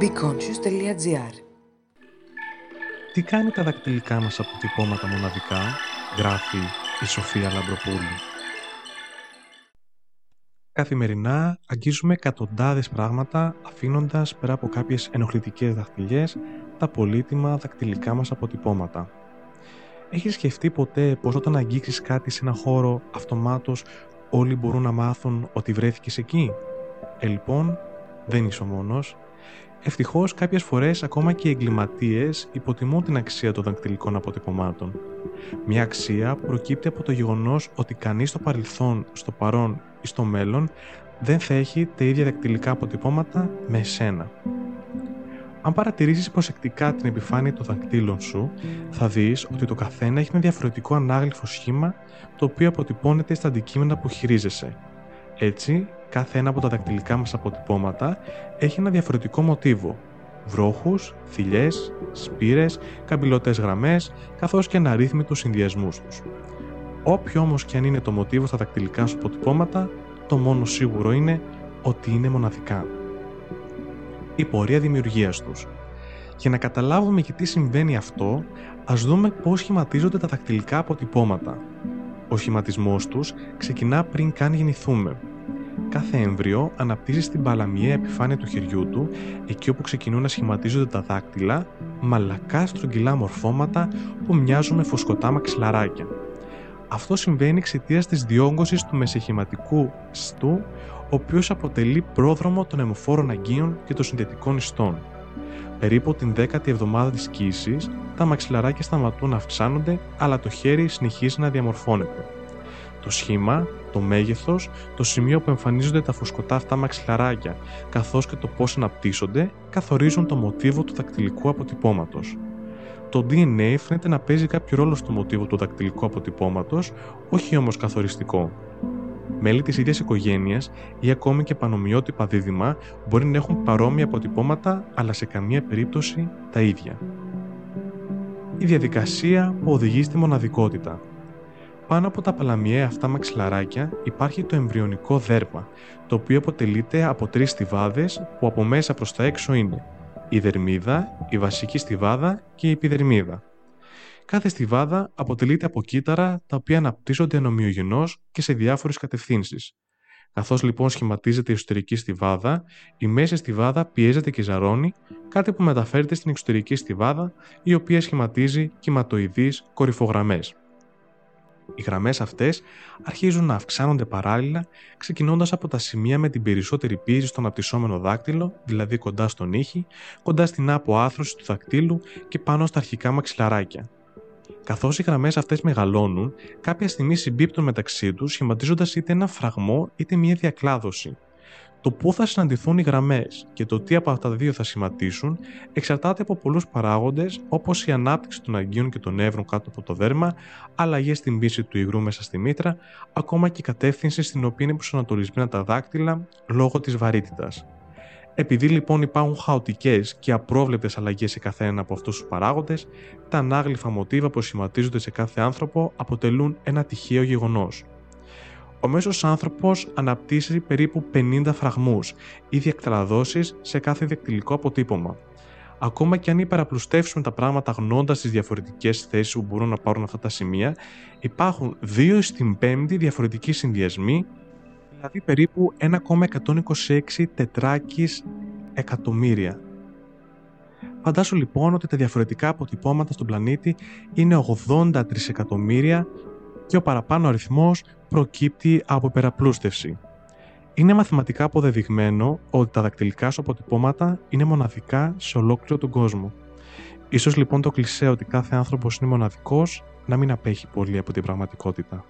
BeConscious.gr Τι κάνει τα δακτυλικά μας αποτυπώματα μοναδικά, γράφει η Σοφία Λαμπροπούλου. Καθημερινά αγγίζουμε εκατοντάδες πράγματα αφήνοντας πέρα από κάποιες ενοχλητικές δαχτυλιές τα πολύτιμα δακτυλικά μας αποτυπώματα. Έχεις σκεφτεί ποτέ πως όταν αγγίξεις κάτι σε ένα χώρο αυτομάτως όλοι μπορούν να μάθουν ότι βρέθηκες εκεί; Ε, λοιπόν, δεν είσαι ο μόνος. Ευτυχώς, κάποιες φορές ακόμα και οι εγκληματίες υποτιμούν την αξία των δακτυλικών αποτυπωμάτων. Μια αξία που προκύπτει από το γεγονός ότι κανείς στο παρελθόν, στο παρόν ή στο μέλλον δεν θα έχει τα ίδια δακτυλικά αποτυπώματα με εσένα. Αν παρατηρήσεις προσεκτικά την επιφάνεια των δακτύλων σου, θα δεις ότι το καθένα έχει ένα διαφορετικό ανάγλυφο σχήμα το οποίο αποτυπώνεται στα αντικείμενα που χειρίζεσαι. Έτσι, κάθε ένα από τα δακτυλικά μας αποτυπώματα έχει ένα διαφορετικό μοτίβο. Βρόχους, θηλιές, σπήρες, καμπυλωτές γραμμές, καθώς και αναρρύθμιτους συνδυασμούς τους. Όποιο όμως και αν είναι το μοτίβο στα δακτυλικά σου αποτυπώματα, το μόνο σίγουρο είναι ότι είναι μοναδικά. Η πορεία δημιουργίας τους. Για να καταλάβουμε και τι συμβαίνει αυτό, ας δούμε πώς σχηματίζονται τα δακτυλικά αποτυπώματα. Ο σχηματισμός τους ξεκινά πριν καν γεννηθούμε. Κάθε έμβριο αναπτύσσει στην παλαμιαία επιφάνεια του χεριού του, εκεί όπου ξεκινούν να σχηματίζονται τα δάκτυλα, μαλακά στρογγυλά μορφώματα που μοιάζουν με φωσκωτά μαξιλαράκια. Αυτό συμβαίνει εξαιτίας της διόγκωσης του μεσεχηματικού στού, ο οποίος αποτελεί πρόδρομο των αιμοφόρων αγκίων και των συνδετικών ιστών. Περίπου την 10η εβδομάδα της κύση, τα μαξιλαράκια σταματούν να αυξάνονται, αλλά το χέρι συνεχίζει να διαμορφώνεται. Το σχήμα, το μέγεθος, το σημείο που εμφανίζονται τα φουσκωτά αυτά μαξιλαράκια, καθώς και το πώς αναπτύσσονται, καθορίζουν το μοτίβο του δακτυλικού αποτυπώματος. Το DNA φαίνεται να παίζει κάποιο ρόλο στο μοτίβο του δακτυλικού αποτυπώματος, όχι όμως καθοριστικό. Μέλη της ίδιας οικογένειας ή ακόμη και πανομοιότυπα δίδυμα μπορεί να έχουν παρόμοια αποτυπώματα, αλλά σε καμία περίπτωση τα ίδια. Η διαδικασία που οδηγεί στη μοναδικότητα. Πάνω από τα παλαμιαία αυτά μαξιλαράκια υπάρχει το εμβριονικό δέρμα, το οποίο αποτελείται από τρεις στιβάδες που από μέσα προς τα έξω είναι η δερμίδα, η βασική στιβάδα και η επιδερμίδα. Κάθε στιβάδα αποτελείται από κύτταρα τα οποία αναπτύσσονται ανομοιογενώς και σε διάφορες κατευθύνσεις. Καθώς λοιπόν σχηματίζεται η εσωτερική στιβάδα, η μέση στιβάδα πιέζεται και ζαρώνει, κάτι που μεταφέρεται στην εξωτερική στιβάδα, η οποία σχηματίζει κυματοειδείς κορυφογραμμές. Οι γραμμές αυτές αρχίζουν να αυξάνονται παράλληλα, ξεκινώντας από τα σημεία με την περισσότερη πίεση στο αναπτυσσόμενο δάκτυλο, δηλαδή κοντά στον ήχη, κοντά στην αποάθρωση του δακτύλου και πάνω στα αρχικά μαξιλαράκια. Καθώς οι γραμμές αυτές μεγαλώνουν, κάποια στιγμή συμπίπτουν μεταξύ τους, σχηματίζοντας είτε ένα φραγμό είτε μια διακλάδωση. Το πού θα συναντηθούν οι γραμμές και το τι από αυτά τα δύο θα σχηματίσουν εξαρτάται από πολλούς παράγοντες όπως η ανάπτυξη των αγκίων και των νεύρων κάτω από το δέρμα, αλλαγές στην πίση του υγρού μέσα στη μήτρα, ακόμα και η κατεύθυνση στην οποία είναι προσανατολισμένα τα δάκτυλα λόγω της βαρύτητας. Επειδή λοιπόν υπάρχουν χαοτικές και απρόβλεπτες αλλαγές σε καθένα από αυτούς τους παράγοντες, τα ανάγλυφα μοτίβα που σχηματίζονται σε κάθε άνθρωπο αποτελούν ένα τυχαίο γεγονός. Ο μέσος άνθρωπος αναπτύσσει περίπου 50 φραγμούς ή διακτραδώσεις σε κάθε διακτυλικό αποτύπωμα. Ακόμα και αν υπεραπλουστεύσουμε τα πράγματα γνώντα τις διαφορετικές θέσεις που μπορούν να πάρουν αυτά τα σημεία, υπάρχουν 2 στην 5η διαφορετικοί συνδυασμοί, δηλαδή περίπου 1,126 τετράκις εκατομμύρια. Φαντάσου λοιπόν ότι τα διαφορετικά αποτυπώματα στον πλανήτη είναι 80 τρισεκατομμύρια και ο παραπάνω αριθμός προκύπτει από υπεραπλούστευση. Είναι μαθηματικά αποδεδειγμένο ότι τα δακτυλικά σου αποτυπώματα είναι μοναδικά σε ολόκληρο τον κόσμο. Ίσως λοιπόν το κλισέ ότι κάθε άνθρωπος είναι μοναδικός να μην απέχει πολύ από την πραγματικότητα.